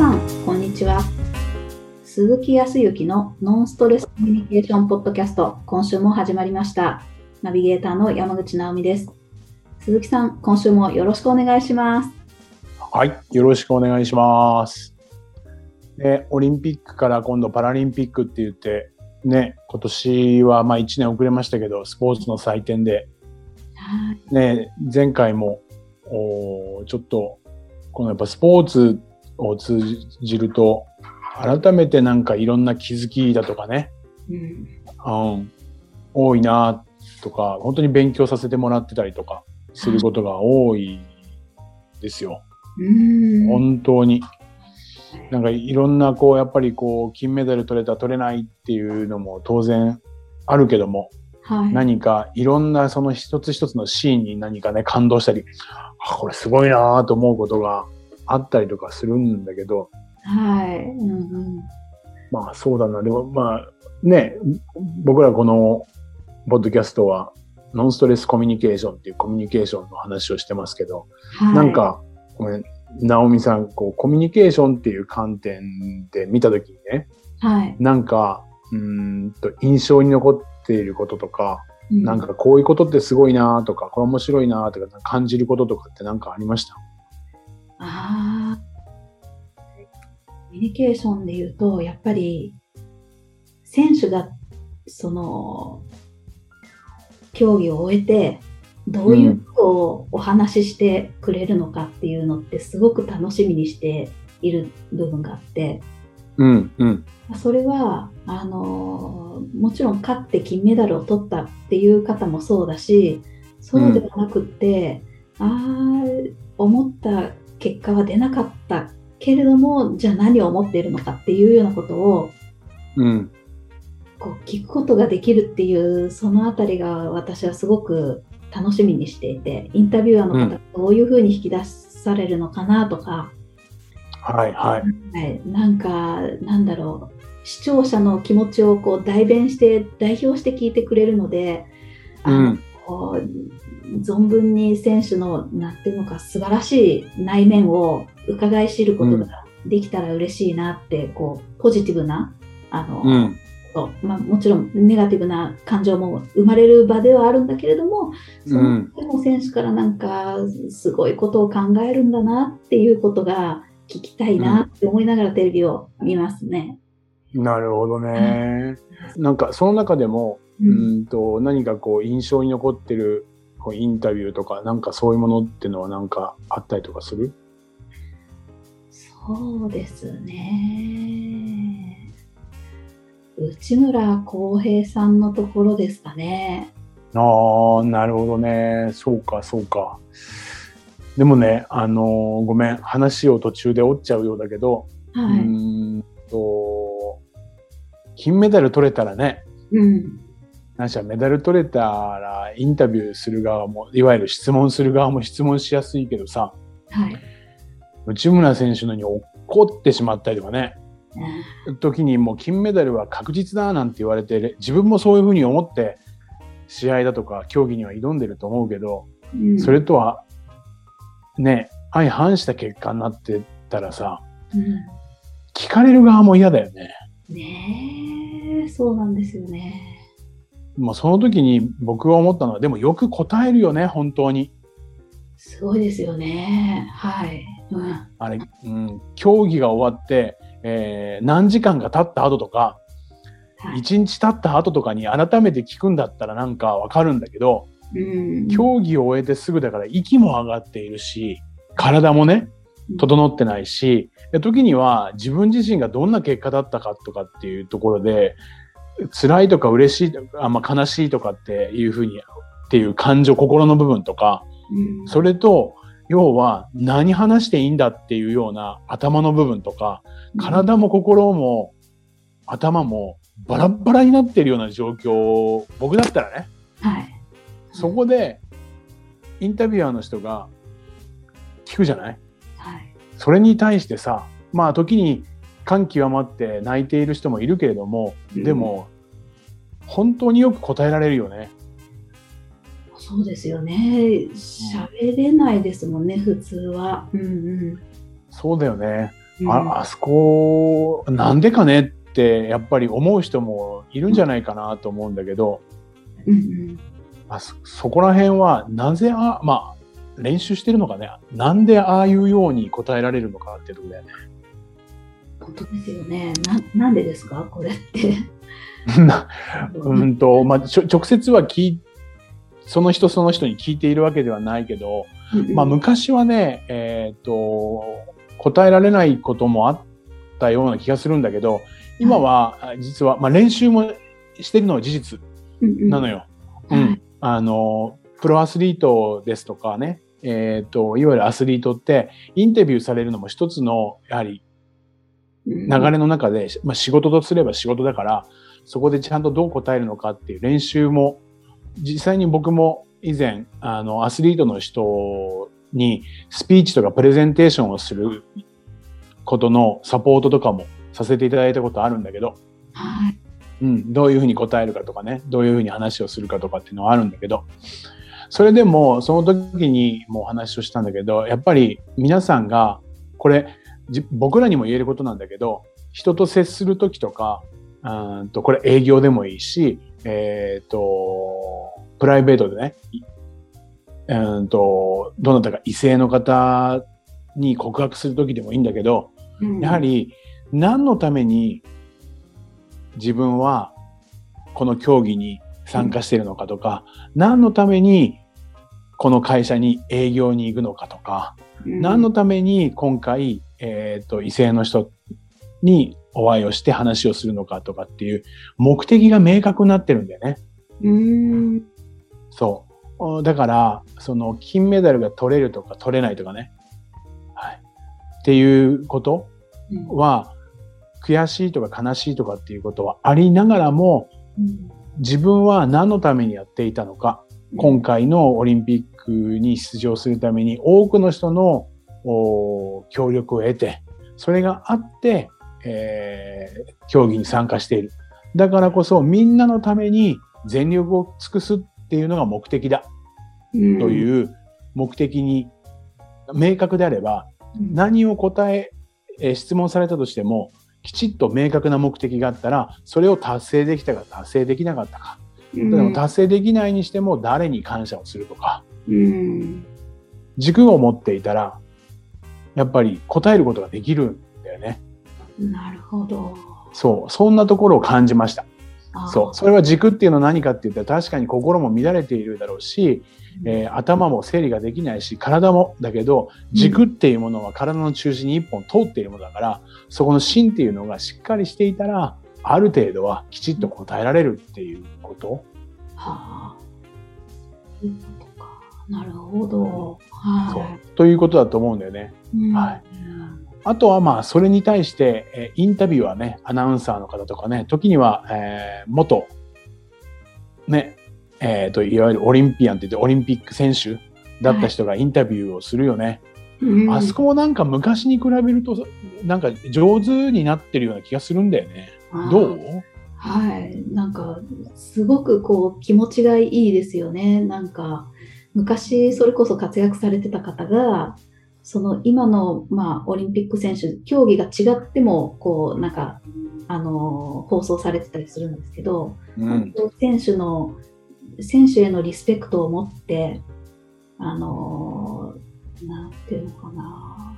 さん、こんにちは。鈴木康之のノンストレスコミュニケーションポッドキャスト、今週も始まりました。ナビゲーターの山口直美です。鈴木さん、今週もよろしくお願いします。はい、よろしくお願いします。で、オリンピックから今度パラリンピックって言って、ね、今年はまあ1年遅れましたけど、スポーツの祭典で、はい。ね、前回も、おーちょっと、このやっぱスポーツを通じると、改めてなんかいろんな気づきだとかね、うん。うん、多いなとか、本当に勉強させてもらってたりとかすることが多いですよ。うん。本当に。なんかいろんなこう、やっぱりこう、金メダル取れた取れないっていうのも当然あるけども、はい。何かいろんなその一つ一つのシーンに何かね、感動したり、あ、これすごいなと思うことがあったりとかするんだけど、はい。うんうん。まあそうだな。でもまあね、僕らこのポッドキャストはノンストレスコミュニケーションっていうコミュニケーションの話をしてますけど、はい。なん、か、ごめん、ナオミさん、こう、コミュニケーションっていう観点で見たときにね、はい。なんか、うーんと、印象に残っていることとか、うなん、かこういうことってすごいなとか、これ面白いなとか、感じることとかってなんかありました？ああ。コミュニケーションで言うと、やっぱり、選手が、その、競技を終えて、どういうことをお話ししてくれるのかっていうのってすごく楽しみにしている部分があって、うん、うん、それは、あの、もちろん勝って金メダルを取ったっていう方もそうだし、そうではなくって、ああ、思った結果は出なかったけれども、じゃあ何を思っているのかっていうようなことをうん、こう聞くことができるっていう、そのあたりが私はすごく楽しみにしていて、インタビュアーの方がどういうふうに引き出されるのかなとか、はい、はい。はい、なんか、なんだろう、視聴者の気持ちをこう代弁して、代表して聞いてくれるので、うん、こう存分に選手の、なんていうのか、素晴らしい内面を伺い知ることができたら嬉しいなって、こう、ポジティブな、あの、うん、まあ、もちろんネガティブな感情も生まれる場ではあるんだけれども、そのでも選手からなんかすごいことを考えるんだなっていうことが聞きたいなって思いながらテレビを見ますね。なるほどね。なんか、その中でも、ううんと、何かこう、印象に残ってるインタビューとか、なんかそういうものっていうのはなんかあったりとかする？そうですね。内村航平さんのところですかね。ああ、なるほどね。そうか、そうか。でもね、あのーごめん、話を途中で折っちゃうようだけど、うはい。ーんと、金メダル取れたらね、うん。なんしゃメダル取れたらインタビューする側も、いわゆる質問する側も質問しやすいけどさ、はい。内村選手のに怒ってしまったりとかね、時にもう金メダルは確実だなんて言われて、自分もそういうふうに思って試合だとか競技には挑んでると思うけど、うんそれとはね、相反した結果になってたらさ、うん聞かれる側も嫌だよね。ねえ、そうなんですよね。もうその時に僕が思ったのは、でもよく答えるよね、本当に。すごいですよね。はい。うん。あれ、うん、競技が終わって、えー何時間が経った後とか、はい一日経った後とかに改めて聞くんだったらなんかわかるんだけど、うん。競技を終えてすぐだから息も上がっているし、体もね、整ってないし、で時には自分自身がどんな結果だったかとかっていうところで、辛いとか嬉しいとか、あまあ、悲しいとかっていうふうに、っていう感情、心の部分とか、うんそれと、要は何話していいんだっていうような頭の部分とか、体も心も頭もバラッバラになってるような状況、僕だったらね、はい。そこでインタビュアーの人が聞くじゃない？はい。それに対してさ、まあ時に感極まって泣いている人もいるけれども、でも、本当によく答えられるよね。そうですよね。喋れないですもんね、普通は。うんうん。そうだよね。ああそこなんでかねってやっぱり思う人もいるんじゃないかなと思うんだけど、うんうんあそそこら辺はなぜあまあ練習してるのかねなんでああいうように答えられるのかっていうところだよね。本当ですよね。ななんでですか？これって。なうんとまあ、直接は聞いその人その人に聞いているわけではないけど、まあ、昔はね、えっ、と、答えられないこともあったような気がするんだけど、今は、実は、まあ、練習もしてるのは事実なのよ。よ。うん。あの、プロアスリートですとかね、えっ、と、いわゆるアスリートって、インタビューされるのも一つの、やはり流流れの中で、まあ、仕事とすれば仕事だから、そこでちゃんとどう答えるのかっていう練習も、実際に僕も以前、あの、アスリートの人にスピーチとかプレゼンテーションをすることのサポートとかもさせていただいたことあるんだけど、はい。うん、どういうふうに答えるかとかね、どういうふうに話をするかとかっていうのはあるんだけど、それでも、その時にもうお話をしたんだけど、やっぱり皆さんが、これ、じ僕らにも言えることなんだけど、人と接する時とか、うーんと、これ営業でもいいし、えっ、と、プライベートでね、いうーんと、どなたか異性の方に告白する時でもいいんだけど、やはり何のために自分はこの競技に参加しているのかとか、何のためにこの会社に営業に行くのかとか、うん、何のために今回、えっ、と、異性の人にお会いをして話をするのかとかっていう目的が明確になってるんだよね。うん。そうお。だから、その金メダルが取れるとか取れないとかね。はい。っていうことうんは、悔しいとか悲しいとかっていうことはありながらも、自分は何のためにやっていたのか、今回のオリンピックに出場するために多くの人のお協力を得て、それがあって、えー競技に参加している。だからこそみんなのために全力を尽くすっていうのが目的だ。うん。という目的に明確であれば、うん。何を答え、えー質問されたとしても、きちっと明確な目的があったら、それを達成できたか達成できなかったか。でも達成できないにしても誰に感謝をするとか、うん。軸を持っていたら、やっぱり答えることができるんだよね。なるほど。そう、そんなところを感じました。そう、それは軸っていうのは何かって言ったら確かに心も乱れているだろうし、えー頭も整理ができないし、体もだけど、軸っていうものは体の中心に一本通っているものだから、そこの芯っていうのがしっかりしていたら、ある程度はきちっと答えられるっていうこと。はあ。なるほど。はということだと思うんだよね。い。うんはいあとはまあ、それに対して、えーインタビュアーね、アナウンサーの方とかね、時には、えー元、ね、えっ、と、いわゆるオリンピアンって言って、オリンピック選手だった人がインタビューをするよね。うんあそこもなんか昔に比べると、なんか上手になってるような気がするんだよね。どう？はい。なんか、すごくこう、気持ちがいいですよね。なんか、昔、それこそ活躍されてた方が、その今の、まあ、オリンピック選手、競技が違っても、こう、なんか、あの、放送されてたりするんですけど、うん。選手の、選手へのリスペクトを持って、あの、なんていうのかな、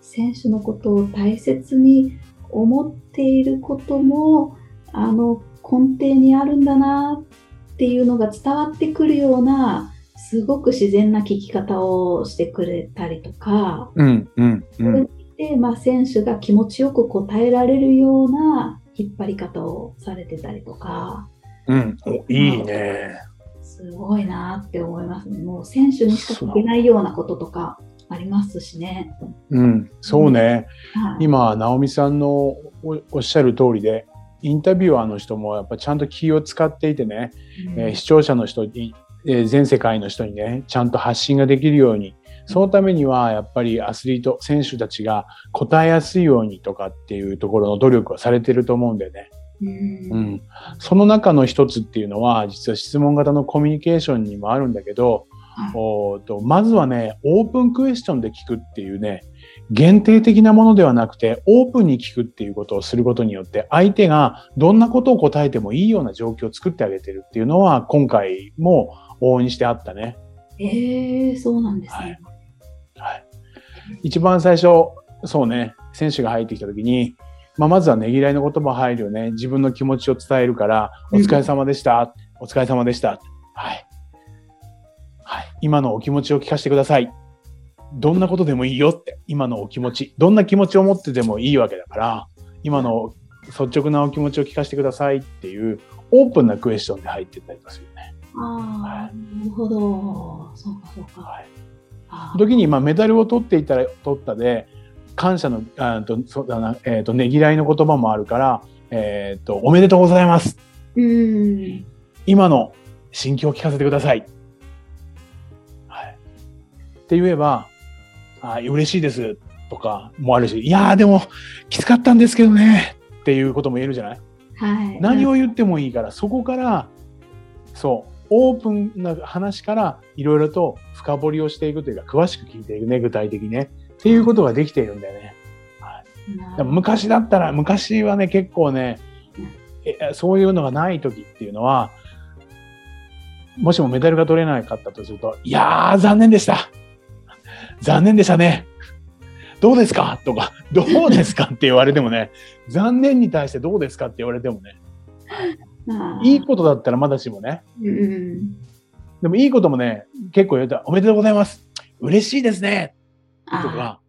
選手のことを大切に思っていることも、あの、根底にあるんだなっていうのが伝わってくるような、すごく自然な聞き方をしてくれたりとか、うん、うん、うん。で、まあ、選手が気持ちよく答えられるような引っ張り方をされてたりとか、うん。おいいね。すごいなって思いますね。もう選手にしか聞けないようなこととかありますしね。うん、そうね。はい、今、直美さんのおおっしゃる通りで、インタビュアーの人もやっぱちゃんと気を使っていてね、うんえー視聴者の人に、えー全世界の人にね、ちゃんと発信ができるように、そのためにはやっぱりアスリート、選手たちが答えやすいようにとかっていうところの努力はされてると思うんだよね。うんうん。その中の一つっていうのは、実は質問型のコミュニケーションにもあるんだけど、はいおーとまずはね、オープンクエスチョンで聞くっていうね、限定的なものではなくて、オープンに聞くっていうことをすることによって、相手がどんなことを答えてもいいような状況を作ってあげてるっていうのは、今回も往々にしてあったね。ええー、そうなんですね。はい。はい、一番最初、そうね、選手が入ってきた時に、まあ、まずはねぎらいの言葉入るよね。自分の気持ちを伝えるから、お疲れ様でした。お疲れ様でした。はい。はい。今のお気持ちを聞かせてください。どんなことでもいいよって、今のお気持ち。どんな気持ちを持ってでもいいわけだから、今の率直なお気持ちを聞かせてくださいっていう、オープンなクエスチョンで入ってたりするよね。ああ、はい、なるほど。そうか、そうか。はい。時に、まあ、メダルを取っていたら、取ったで、感謝の、あと、そうだな、えっ、ー、と、ねぎらいの言葉もあるから、えっ、ー、と、おめでとうございます。うん。今の心境を聞かせてください。はい。って言えば、あ嬉しいですとかもあるし、いやーでもきつかったんですけどねっていうことも言えるじゃない、はい、何を言ってもいいから、そこから、そう、オープンな話からいろいろと深掘りをしていくというか、詳しく聞いていくね、具体的にね。っていうことができているんだよね。はい、でも昔だったら、昔はね、結構ね、えそういうのがない時っていうのは、もしもメダルが取れなかったとすると、いやー、残念でした。残念でしたね。どうですか？とか、どうですか？って言われてもね、残念に対してどうですか？って言われてもね、いいことだったらまだしもね、うん、でもいいこともね、結構言うと、おめでとうございます。嬉しいですね。とか、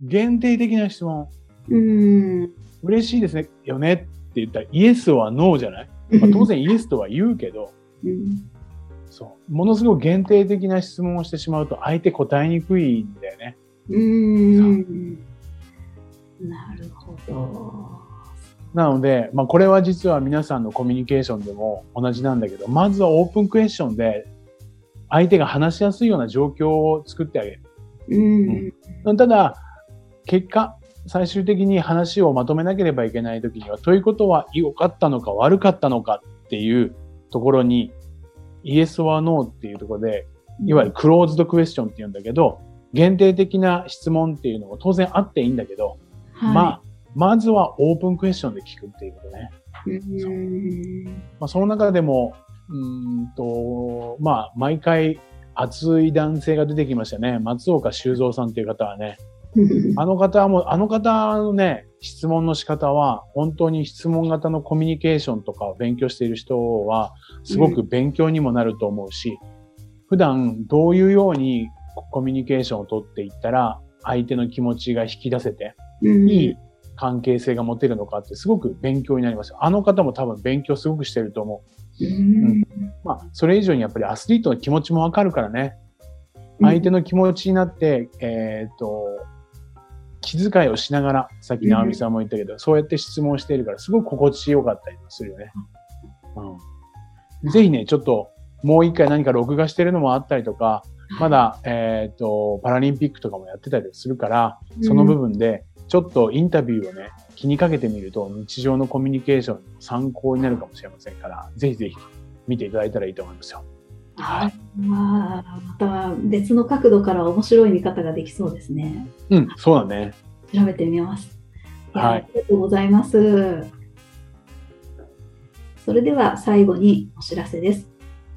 限定的な質問。うん、嬉しいですね、よね？って言ったら、イエスはノーじゃない、まあ、当然イエスとは言うけど、うん、そう。ものすごく限定的な質問をしてしまうと、相手答えにくいんだよね。うん。なるほど。なので、まあ、これは実は皆さんのコミュニケーションでも同じなんだけど、まずはオープンクエスチョンで、相手が話しやすいような状況を作ってあげる。うん、ただ、結果、最終的に話をまとめなければいけないときには、ということは良かったのか悪かったのかっていうところに、イエスはノーっていうところで、いわゆるクローズドクエスチョンって言うんだけど、限定的な質問っていうのも当然あっていいんだけど、はい、まあ、まずはオープンクエスチョンで聞くっていうことね。まあ、その中でも、うんと、まあ、毎回熱い男性が出てきましたね。松岡修造さんっていう方はね。あの方はもう、あの方のね、質問の仕方は、本当に質問型のコミュニケーションとかを勉強している人は、すごく勉強にもなると思うし、うん、普段どういうようにコミュニケーションをとっていったら、相手の気持ちが引き出せて、いい関係性が持てるのかってすごく勉強になります。あの方も多分勉強すごくしてると思う。うん、まあ、それ以上にやっぱりアスリートの気持ちもわかるからね。相手の気持ちになって、えっ、と、気遣いをしながら、さっき直美さんも言ったけど、うん、そうやって質問しているから、すごく心地よかったりするよね。うん。ぜひね、ちょっと、もう一回何か録画してるのもあったりとか、まだ、えっ、ー、と、パラリンピックとかもやってたりするから、その部分で、ちょっとインタビューをね、気にかけてみると、日常のコミュニケーションの参考になるかもしれませんから、ぜひぜひ見ていただいたらいいと思いますよ。はい。まあ、また別の角度から面白い見方ができそうですね。うん、そうだね。調べてみます。はい。ありがとうございます。それでは最後にお知らせです。